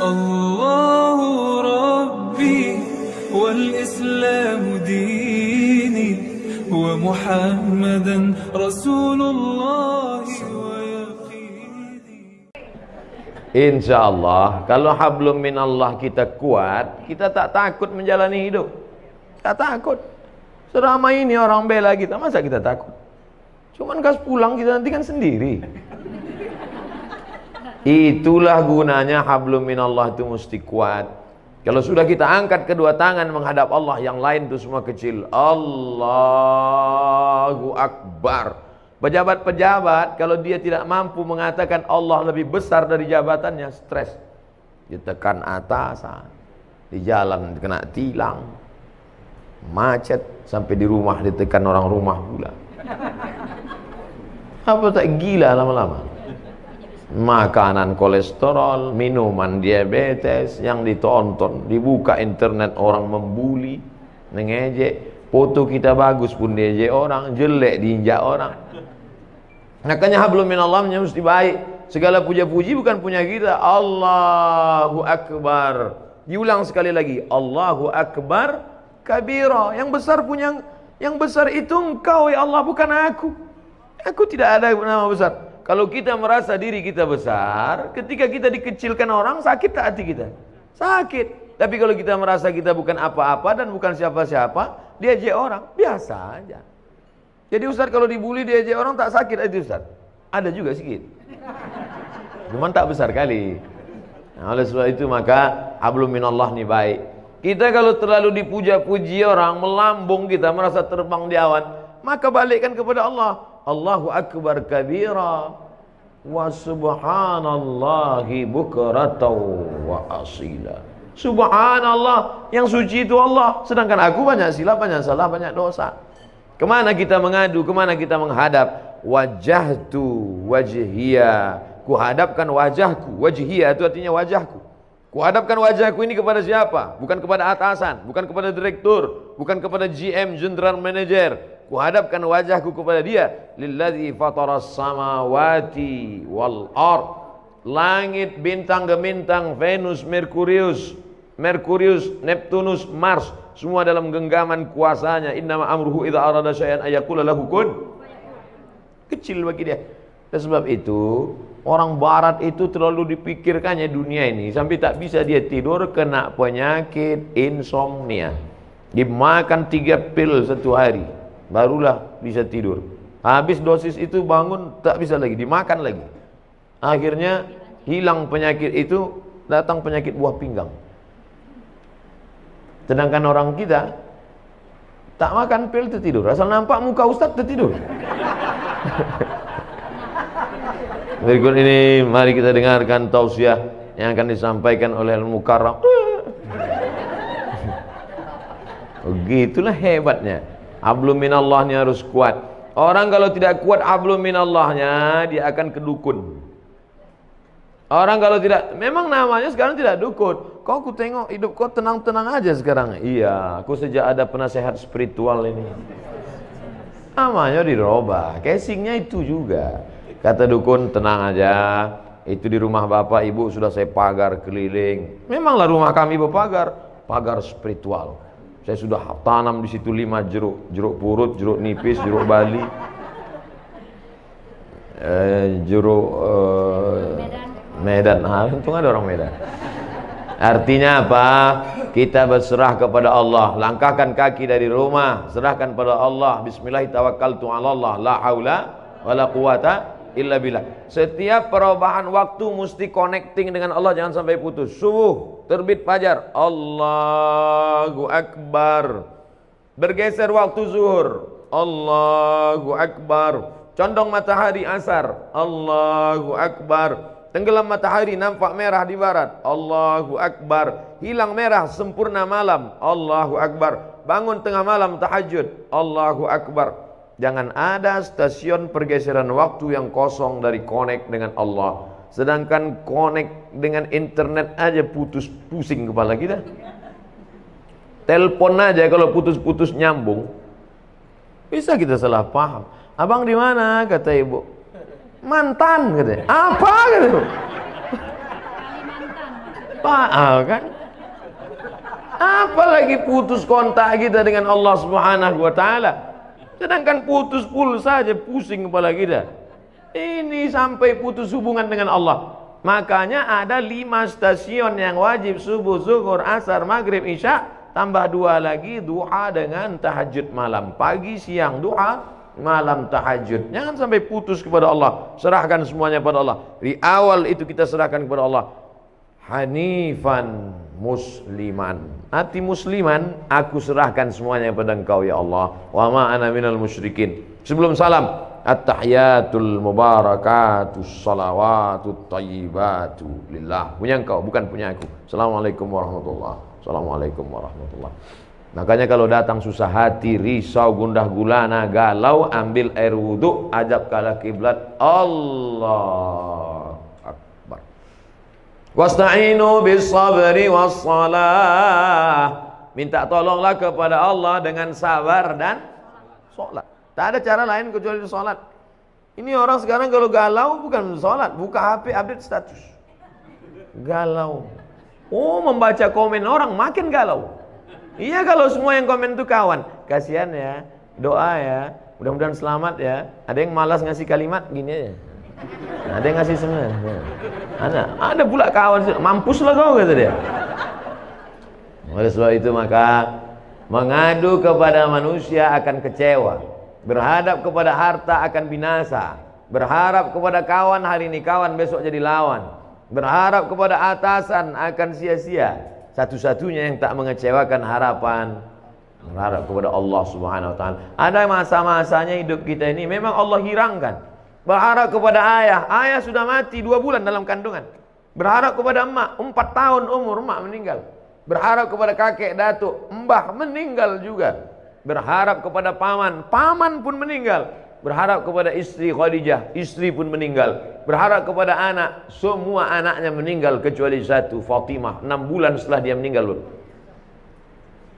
الله ربي والإسلام ديني ومحمدا رسول الله ويقيني Insya Allah, kalau hablum minallah kita kuat, kita tak takut menjalani hidup. Tak takut. Selama ini orang bela kita, masa kita takut? Cuman kas pulang kita nanti kan sendiri. Itulah gunanya hablum minallah itu mesti kuat. Kalau sudah kita angkat kedua tangan menghadap Allah, yang lain itu semua kecil. Allahu Akbar. Pejabat-pejabat kalau dia tidak mampu mengatakan Allah lebih besar dari jabatannya, stres. Ditekan atasan. Di jalan kena tilang. Macet sampai di rumah ditekan orang rumah pula. Apa tak gila lama-lama? Makanan kolesterol, minuman diabetes yang ditonton, dibuka internet orang membuli, mengejek, foto kita bagus pun diejek orang, jelek diinjak orang. Makanya hablum minallah mesti baik. Segala puja-puji bukan punya kita. Allahu Akbar. Diulang sekali lagi. Allahu Akbar kabira. Yang besar punya yang besar itu engkau ya Allah bukan aku. Aku tidak ada nama besar. Kalau kita merasa diri kita besar, ketika kita dikecilkan orang sakit tak hati kita? Sakit. Tapi kalau kita merasa kita bukan apa-apa dan bukan siapa-siapa, diajak orang biasa aja. Jadi Ustaz kalau dibully diajak orang tak sakit itu Ustaz. Ada juga sedikit. Cuman tak besar kali. Nah, oleh sebab itu maka hablum minallah ni baik. Kita kalau terlalu dipuja-puji orang, melambung kita merasa terbang di awan, maka balikkan kepada Allah. Allahu akbar kabira wa subhanallahi bukratan wa asila. Subhanallah, yang suci itu Allah, sedangkan aku banyak silap, banyak salah, banyak dosa. Ke mana kita mengadu, ke mana kita menghadap? Wajahtu wajhiya. Kuhadapkan wajahku. Wajhiya itu artinya wajahku. Kuhadapkan wajahku ini kepada siapa? Bukan kepada atasan, bukan kepada direktur, bukan kepada GM, general manager. Kuhadapkan wajahku kepada dia. Lilladzi fataras samawati wal ard. Langit, bintang gemintang, Venus, Merkurius, Merkurius, Neptunus, Mars, semua dalam genggaman kuasanya. Innama amruhu idza arada syai'an ayaqula lahu kun. Kecil bagi dia. Dan sebab itu, orang barat itu terlalu dipikirkannya dunia ini sampai tak bisa dia tidur kena penyakit insomnia. Dimakan tiga pil satu hari, barulah bisa tidur. Habis dosis itu bangun tak bisa lagi, dimakan lagi. Akhirnya hilang penyakit itu, datang penyakit buah pinggang. Sedangkan orang kita tak makan pil tertidur. Asal nampak muka ustaz tertidur. Berikut ini mari kita dengarkan tausiah yang akan disampaikan oleh Al-Mukarram. Begitulah hebatnya. Hablum minallahnya harus kuat. Orang kalau tidak kuat hablum minallahnya, dia akan kedukun. Orang kalau tidak, memang namanya sekarang tidak dukun. Kau ku tengok hidup kau tenang-tenang aja sekarang. Iya, aku sejak ada penasehat spiritual ini. Namanya dirubah, casingnya itu juga. Kata dukun, tenang aja. Itu di rumah bapak ibu sudah saya pagar keliling. Memanglah rumah kami berpagar, pagar spiritual. Saya sudah tanam di situ lima jeruk, jeruk purut, jeruk nipis, jeruk bali, eh, jeruk eh, Medan. Ah, untung ada orang Medan. Artinya apa? Kita berserah kepada Allah. Langkahkan kaki dari rumah, serahkan pada Allah. Bismillahirrahmanirrahim. La haula wala quwata illa billah. Setiap perubahan waktu mesti connecting dengan Allah jangan sampai putus. Subuh, terbit fajar, Allahu akbar. Bergeser waktu zuhur, Allahu akbar. Condong matahari asar, Allahu akbar. Tenggelam matahari nampak merah di barat. Allahu Akbar. Hilang merah sempurna malam. Allahu Akbar. Bangun tengah malam tahajud. Allahu Akbar. Jangan ada stasiun pergeseran waktu yang kosong dari connect dengan Allah. Sedangkan connect dengan internet aja putus pusing kepala kita. Telepon aja kalau putus-putus nyambung. Bisa kita salah paham. Abang di mana? Kata ibu mantan katanya apa gitu Paal kan? Apalagi putus kontak kita dengan Allah Subhanahu wa taala. Sedangkan putus pul saja pusing kepala kita. Ini sampai putus hubungan dengan Allah. Makanya ada lima stasiun yang wajib subuh, zuhur, asar, maghrib, isya. Tambah dua lagi duha dengan tahajud malam. Pagi, siang duha, malam tahajud. Jangan sampai putus kepada Allah. Serahkan semuanya kepada Allah. Di awal itu kita serahkan kepada Allah. Hanifan musliman. Hati musliman, aku serahkan semuanya kepada engkau ya Allah. Wa ma ana minal musyrikin. Sebelum salam, At-tahiyatul mubarakatus salawatut tayyibatu lillah. Punya engkau, bukan punya aku. Assalamualaikum warahmatullahi Assalamualaikum warahmatullahi Makanya kalau datang susah hati, risau, gundah gulana, galau, ambil air wudhu, ajak kalah kiblat. Allah. Wasta'inu bis sabri was salah. Minta tolonglah kepada Allah dengan sabar dan sholat. Tak ada cara lain kecuali sholat. Ini orang sekarang kalau galau bukan sholat, buka HP update status. Galau. Oh membaca komen orang makin galau. Iya kalau semua yang komen itu kawan. Kasihan ya, doa ya. Mudah-mudahan selamat ya. Ada yang malas ngasih kalimat gini aja. Nah, ada yang ngasih sebenarnya. Ada, ada pula kawan mampuslah kau kata dia. Oleh sebab itu maka mengadu kepada manusia akan kecewa. Berhadap kepada harta akan binasa. Berharap kepada kawan hari ini kawan besok jadi lawan. Berharap kepada atasan akan sia-sia. Satu-satunya yang tak mengecewakan harapan berharap kepada Allah Subhanahu wa taala. Ada masa-masanya hidup kita ini memang Allah hirangkan. Berharap kepada ayah, ayah sudah mati dua bulan dalam kandungan. Berharap kepada emak, empat tahun umur emak meninggal. Berharap kepada kakek datuk, mbah meninggal juga berharap kepada paman, paman pun meninggal. Berharap kepada istri Khadijah, istri pun meninggal. Berharap kepada anak, semua anaknya meninggal kecuali satu, Fatimah. Enam bulan setelah dia meninggal.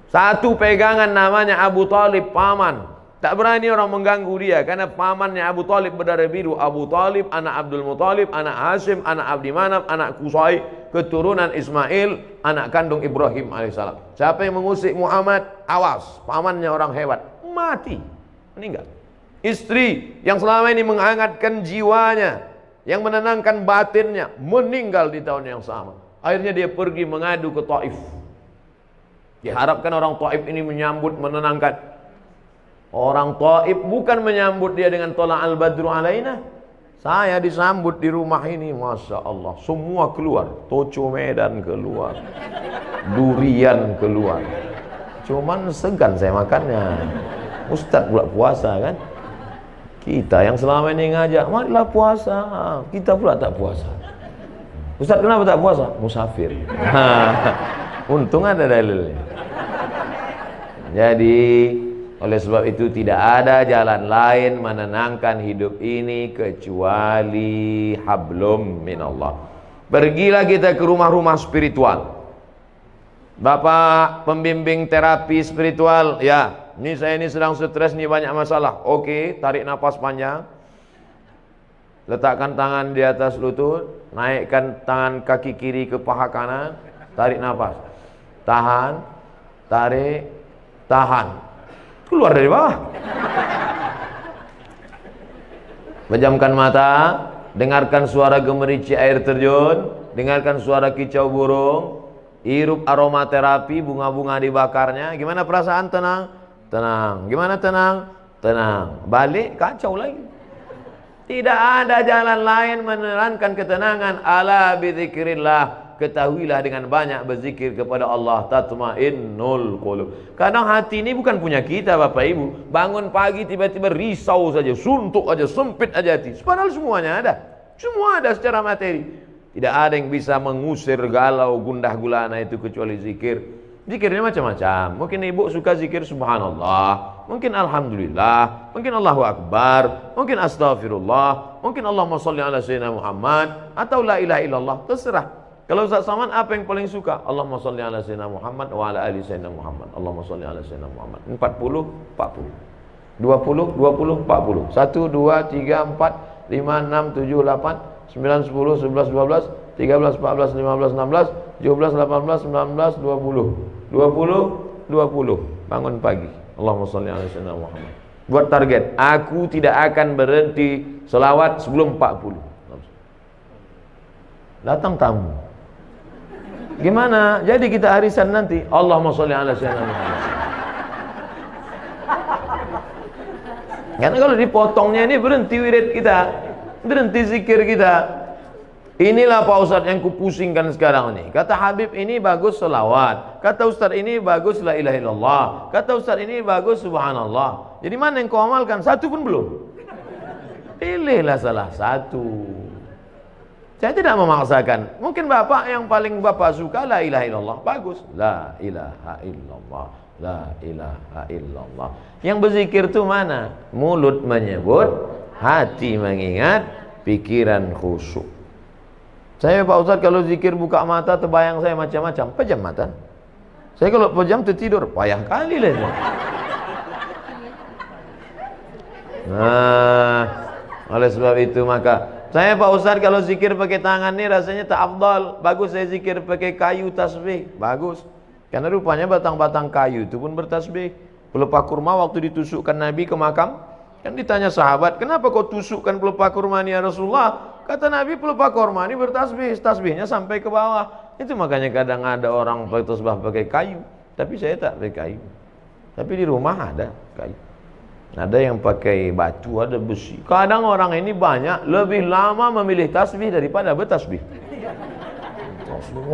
Satu pegangan namanya Abu Talib, paman. Tak berani orang mengganggu dia karena pamannya Abu Talib berdarah biru. Abu Talib, anak Abdul Muthalib, anak Hashim, anak Abdi Manaf, anak Kusai, keturunan Ismail, anak kandung Ibrahim alaihissalam. Siapa yang mengusik Muhammad? Awas, pamannya orang hebat. Mati, meninggal. Istri yang selama ini menghangatkan jiwanya, yang menenangkan batinnya, meninggal di tahun yang sama. Akhirnya dia pergi mengadu ke Taif. Diharapkan orang Taif ini menyambut, menenangkan. Orang Taif bukan menyambut dia dengan tolak al-badru alaina. Saya disambut di rumah ini, Masya Allah. Semua keluar. Toco Medan keluar. Durian keluar. Cuman segan saya makannya. Ustadz pula puasa kan. Kita yang selama ini ngajak, marilah puasa. Kita pula tak puasa. Ustadz kenapa tak puasa? Musafir. Untung ada dalilnya. Jadi oleh sebab itu tidak ada jalan lain menenangkan hidup ini kecuali hablum minallah. Pergilah kita ke rumah-rumah spiritual. Bapak pembimbing terapi spiritual, ya, ini saya ini sedang stres nih banyak masalah. Oke, tarik nafas panjang. Letakkan tangan di atas lutut, naikkan tangan kaki kiri ke paha kanan, tarik nafas. Tahan, tarik, tahan. Keluar dari bawah. Pejamkan mata, dengarkan suara gemerici air terjun, dengarkan suara kicau burung, hirup aromaterapi, bunga-bunga dibakarnya. Gimana perasaan tenang? Tenang. Gimana tenang? Tenang. Balik kacau lagi. Tidak ada jalan lain menerangkan ketenangan ala bidzikrillah ketahuilah dengan banyak berzikir kepada Allah tatmainnul qulub. Kadang hati ini bukan punya kita Bapak Ibu. Bangun pagi tiba-tiba risau saja, suntuk aja, sempit aja hati. Padahal semuanya ada. Semua ada secara materi. Tidak ada yang bisa mengusir galau gundah gulana itu kecuali zikir. Zikirnya macam-macam. Mungkin ibu suka zikir subhanallah, mungkin alhamdulillah, mungkin Allahu akbar, mungkin astagfirullah, mungkin Allahumma salli ala sayyidina Muhammad atau la ilaha illallah, terserah. Kalau Ustaz Saman apa yang paling suka? Allahumma salli ala sayyidina Muhammad wa ala ali sayyidina Muhammad. Allahumma salli ala sayyidina Muhammad. 40 40. 20 20 40. 1 2 3 4 5 6 7 8 9 10 11 12 13, 14, 15, 16, 17, 18, 19, 20. 20, 20. Bangun pagi. Allahumma sholli ala sayyidina Muhammad. Buat target, aku tidak akan berhenti selawat sebelum 40. Datang tamu. Gimana? Jadi kita arisan nanti. Allahumma sholli ala sayyidina Muhammad. Karena kalau dipotongnya ini berhenti wirid kita, berhenti zikir kita. Inilah Pak Ustadz yang kupusingkan sekarang ini. Kata Habib ini bagus selawat. Kata Ustadz ini bagus la ilaha illallah. Kata Ustadz ini bagus subhanallah. Jadi mana yang kau amalkan? Satu pun belum. Pilihlah salah satu. Saya tidak memaksakan. Mungkin Bapak yang paling Bapak suka la ilaha illallah. Bagus. La ilaha illallah. La ilaha illallah. Yang berzikir itu mana? Mulut menyebut, hati mengingat, pikiran khusyuk. Saya Pak Ustaz kalau zikir buka mata terbayang saya macam-macam. Pejam mata. Saya kalau pejam tertidur, payah kali lah. Nah, oleh sebab itu maka saya Pak Ustaz kalau zikir pakai tangan ini rasanya tak afdal. Bagus saya zikir pakai kayu tasbih. Bagus. Karena rupanya batang-batang kayu itu pun bertasbih. Pelepah kurma waktu ditusukkan Nabi ke makam, kan ditanya sahabat, kenapa kau tusukkan pelepah kurma ini ya Rasulullah? Kata Nabi pelupa korma ini bertasbih, tasbihnya sampai ke bawah. Itu makanya kadang ada orang pakai pakai kayu, tapi saya tak pakai kayu. Tapi di rumah ada kayu. Ada yang pakai batu, ada besi. Kadang orang ini banyak lebih lama memilih tasbih daripada bertasbih. Tasbih,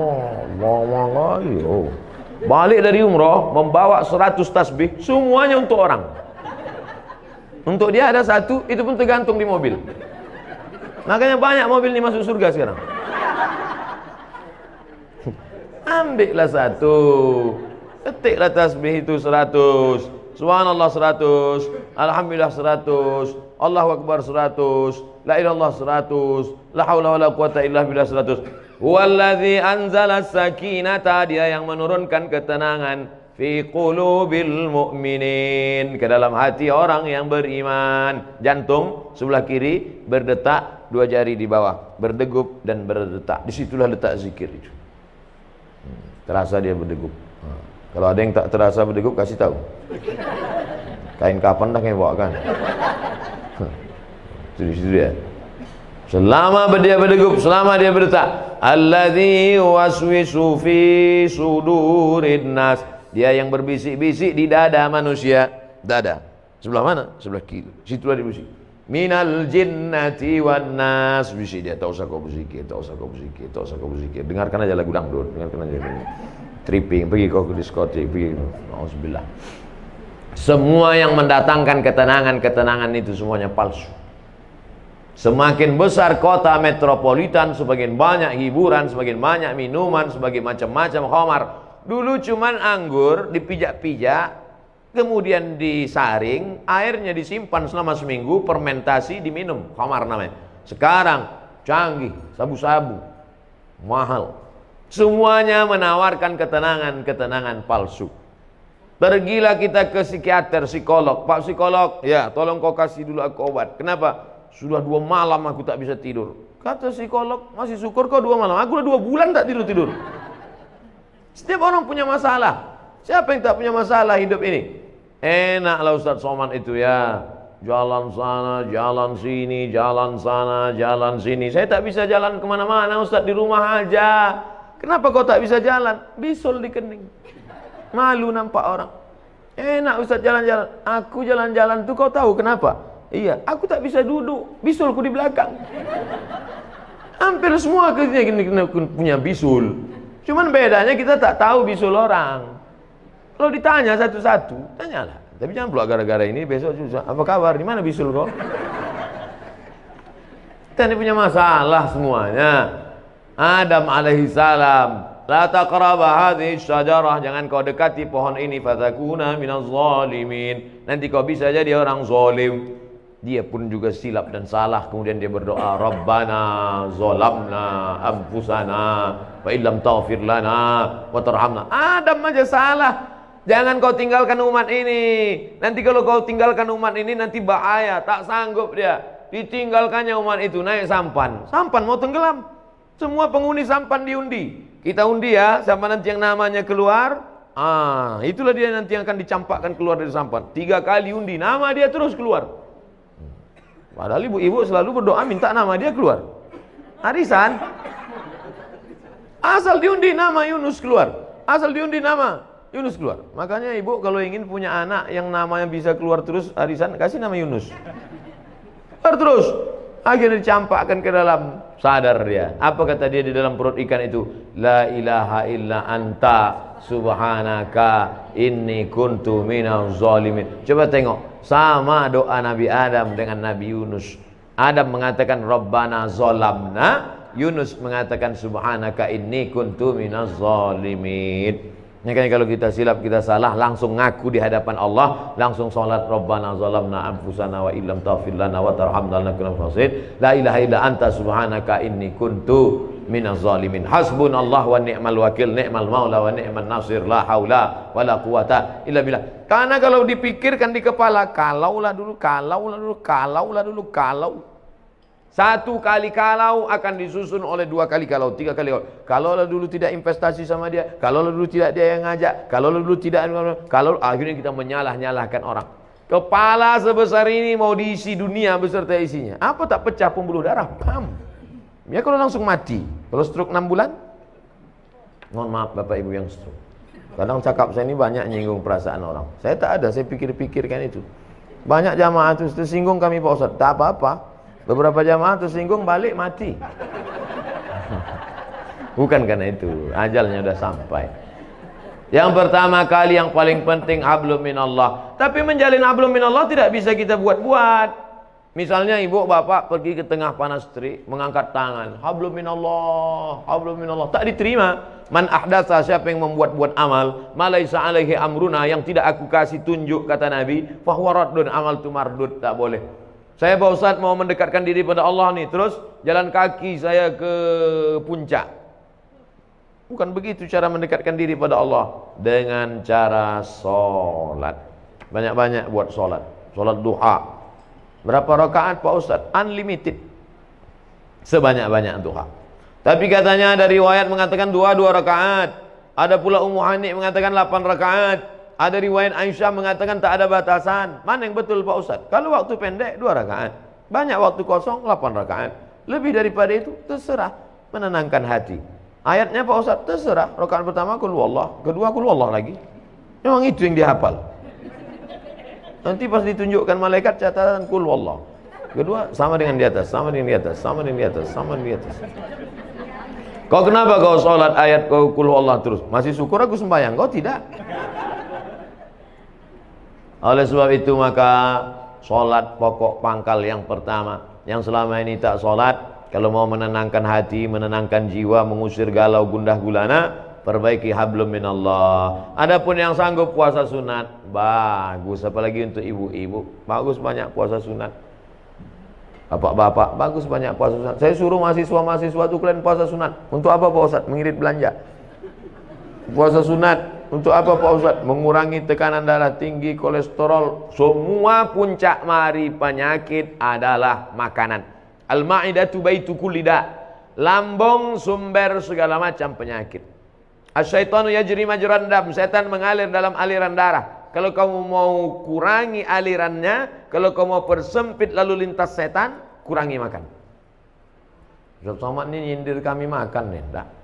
Balik dari umroh membawa 100 tasbih, semuanya untuk orang. Untuk dia ada satu, itu pun tergantung di mobil. Makanya banyak mobil ini masuk surga sekarang. Ambillah satu. Ketiklah tasbih itu seratus. Subhanallah seratus. Alhamdulillah seratus. Allahu Akbar seratus. La ilallah seratus. La hawla wa la quwata illa billah seratus. Walladhi anzala sakinata. Dia yang menurunkan ketenangan fi qulubil mu'minin ke dalam hati orang yang beriman jantung sebelah kiri berdetak dua jari di bawah berdegup dan berdetak disitulah letak zikir itu hmm, terasa dia berdegup hmm. Kalau ada yang tak terasa berdegup kasih tahu kain kapan dah yang bawa kan di situ dia selama dia berdegup selama dia berdetak alladzi waswisu fi sudurin nas dia yang berbisik-bisik di dada manusia. Dada. Sebelah mana? Sebelah kiri. Situlah dia bisik. Minal jinnati wan nas. Bisik dia. Tak usah kau berzikir. Tak usah kau berzikir. Tak usah kau berzikir. Dengarkan aja lagu dangdut. Dengarkan aja. Tripping. Pergi ke diskotik. Pergi. Alhamdulillah. Semua yang mendatangkan ketenangan-ketenangan itu semuanya palsu. Semakin besar kota metropolitan, semakin banyak hiburan, semakin banyak minuman, semakin macam-macam khamar. Dulu cuman anggur dipijak-pijak, kemudian disaring, airnya disimpan selama seminggu, fermentasi diminum, khamar namanya. Sekarang canggih, sabu-sabu, mahal. Semuanya menawarkan ketenangan-ketenangan palsu. Pergilah kita ke psikiater, psikolog. Pak psikolog, ya tolong kau kasih dulu aku obat. Kenapa? Sudah dua malam aku tak bisa tidur. Kata psikolog, masih syukur kau dua malam. Aku udah dua bulan tak tidur-tidur. Setiap orang punya masalah. Siapa yang tak punya masalah hidup ini? Enaklah Ustaz Soman itu ya. Jalan sana, jalan sini, jalan sana, jalan sini. Saya tak bisa jalan ke mana-mana Ustaz di rumah aja. Kenapa kau tak bisa jalan? Bisul di kening. Malu nampak orang. Enak Ustaz jalan-jalan. Aku jalan-jalan tuh kau tahu kenapa? Iya, aku tak bisa duduk. Bisulku di belakang. Hampir semua kerja punya bisul. Cuman bedanya kita tak tahu bisul orang. Kalau ditanya satu-satu, tanyalah. Tapi jangan pula gara-gara ini besok susah. Apa kabar? Di mana bisul kok? Kita ini punya masalah semuanya. Adam alaihi salam, la taqraba hadhihi syajarah, jangan kau dekati pohon ini fatakuna minaz zalimin. Nanti kau bisa jadi orang zalim. Dia pun juga silap dan salah kemudian dia berdoa Rabbana zalamna anfusana wa illam taghfir lana wa tarhamna. Adam aja salah. Jangan kau tinggalkan umat ini. Nanti kalau kau tinggalkan umat ini nanti bahaya tak sanggup dia. Ditinggalkannya umat itu naik sampan. Sampan mau tenggelam Semua penghuni sampan diundi. Kita undi ya, siapa nanti yang namanya keluar, ah, itulah dia nanti yang akan dicampakkan keluar dari sampan. Tiga kali undi, nama dia terus keluar. Padahal ibu-ibu selalu berdoa minta nama dia keluar. Arisan. Asal diundi nama Yunus keluar. Asal diundi nama Yunus keluar. Makanya ibu kalau ingin punya anak yang namanya bisa keluar terus arisan, kasih nama Yunus. Keluar terus. Akhirnya dicampakkan ke dalam sadar dia. Apa kata dia di dalam perut ikan itu? La ilaha illa anta subhanaka inni kuntu minaz zalimin. Coba tengok, sama doa Nabi Adam dengan Nabi Yunus. Adam mengatakan Rabbana zolamna, Yunus mengatakan subhanaka inni kuntu minaz zalimin. Makanya kalau kita silap, kita salah, langsung ngaku di hadapan Allah, langsung salat Rabbana zalamna anfusana wa illam taghfir lana wa tarhamna lanakunanna La ilaha illa anta subhanaka inni kuntu minaz zalimin. Hasbunallah wa ni'mal wakil, ni'mal maula wa ni'man nasir, la haula wa la quwata illa billah. Karena kalau dipikirkan di kepala, kalaulah dulu, kalaulah dulu, kalaulah dulu, kalau satu kali kalau akan disusun oleh dua kali kalau, tiga kali kalau. Kalau dulu tidak investasi sama dia, kalau dulu tidak dia yang ngajak, kalau dulu tidak, kalau akhirnya kita menyalah-nyalahkan orang. Kepala sebesar ini mau diisi dunia beserta isinya. Apa tak pecah pembuluh darah? Pam. Ya kalau langsung mati. Kalau stroke 6 bulan? Mohon maaf Bapak Ibu yang stroke. Kadang cakap saya ini banyak nyinggung perasaan orang. Saya tak ada, saya pikir-pikirkan itu. Banyak jamaah itu tersinggung kami Pak Ustaz. Tak apa-apa. Beberapa jamaah tersinggung balik mati. Bukan karena itu, ajalnya sudah sampai. Yang pertama kali yang paling penting hablum minallah. Tapi menjalin hablum minallah tidak bisa kita buat-buat. Misalnya ibu bapak pergi ke tengah panas terik mengangkat tangan, hablum minallah, hablum minallah, tak diterima. Man ahdatsa siapa yang membuat-buat amal, malaisa alaihi amruna yang tidak aku kasih tunjuk kata Nabi, fahuwa raddun amal tu mardud, tak boleh. Saya Pak Ustaz mau mendekatkan diri pada Allah nih, terus jalan kaki saya ke puncak. Bukan begitu cara mendekatkan diri pada Allah dengan cara solat. Banyak-banyak buat solat. Solat duha. Berapa rakaat Pak Ustaz? Unlimited. Sebanyak-banyak duha. Tapi katanya ada riwayat mengatakan dua dua rakaat. Ada pula Ummu Hani mengatakan 8 rakaat. Ada riwayat Aisyah mengatakan tak ada batasan. Mana yang betul Pak Ustaz? Kalau waktu pendek dua rakaat. Banyak waktu kosong 8 rakaat. Lebih daripada itu terserah menenangkan hati. Ayatnya Pak Ustaz terserah. Rakaat pertama kul Allah, kedua kul Allah lagi. Memang itu yang dihafal. Nanti pas ditunjukkan malaikat catatan kul Allah. Kedua sama dengan di atas, sama dengan di atas, sama dengan di atas, sama dengan di atas. Kau kenapa kau sholat ayat kau kul Allah terus? Masih syukur aku sembahyang, kau tidak. Oleh sebab itu maka Solat pokok pangkal yang pertama. Yang selama ini tak solat Kalau mau menenangkan hati, menenangkan jiwa Mengusir galau gundah gulana Perbaiki hablum minallah. Adapun yang sanggup puasa sunat Bagus, apalagi untuk ibu-ibu Bagus banyak puasa sunat. Bapak-bapak, bagus banyak puasa sunat. Saya suruh mahasiswa-mahasiswa itu kalian puasa sunat. Untuk apa Pak Ustaz? Mengirit belanja. Puasa sunat untuk apa Pak Ustaz? Mengurangi tekanan darah tinggi, kolesterol. Semua puncak mari penyakit adalah makanan. Al-ma'idatu baitu kulida. Lambung sumber segala macam penyakit. Asyaitanu yajri majran dam. Setan mengalir dalam aliran darah. Kalau kamu mau kurangi alirannya, kalau kamu mau persempit lalu lintas setan, kurangi makan. Ustaz Somad ini nyindir kami makan nih, enggak.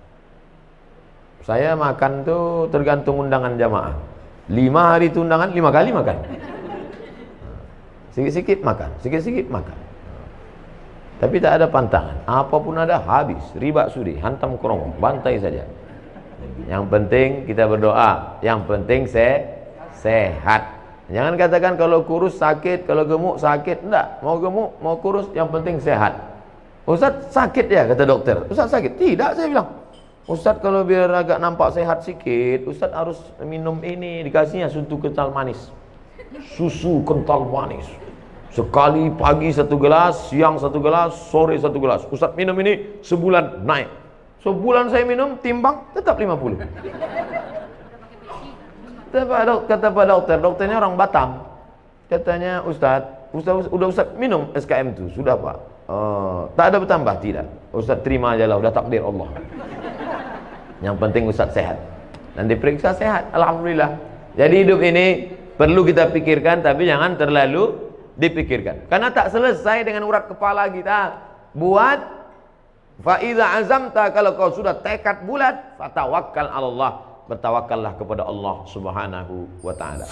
Saya makan tuh tergantung undangan jamaah. Lima hari itu undangan, lima kali makan. Sikit-sikit makan, sikit-sikit makan. Tapi tak ada pantangan. Apa pun ada habis. Riba sudi, hantam kerongkong, bantai saja. Yang penting kita berdoa. Yang penting se sehat. Jangan katakan kalau kurus sakit, kalau gemuk sakit. Enggak, mau gemuk, mau kurus, yang penting sehat. Ustaz sakit ya kata dokter. Ustaz sakit? Tidak, saya bilang. Ustadz kalau biar agak nampak sehat sikit, Ustadz harus minum ini, dikasihnya susu kental manis. Susu kental manis. Sekali pagi satu gelas, siang satu gelas, sore satu gelas. Ustadz minum ini sebulan naik. Sebulan saya minum, timbang tetap 50. Kata Pak Dokter, dokternya orang Batam. Katanya Ustadz, Ustadz udah Ustadz minum SKM itu, sudah Pak. uh, tak ada bertambah tidak. Ustaz terima aja lah, udah takdir Allah. Yang penting Ustaz sehat. Dan diperiksa sehat, alhamdulillah. Jadi hidup ini perlu kita pikirkan tapi jangan terlalu dipikirkan. Karena tak selesai dengan urat kepala kita. Buat fa azamta kalau kau sudah tekad bulat, fatawakkal Allah. Bertawakallah kepada Allah Subhanahu wa taala.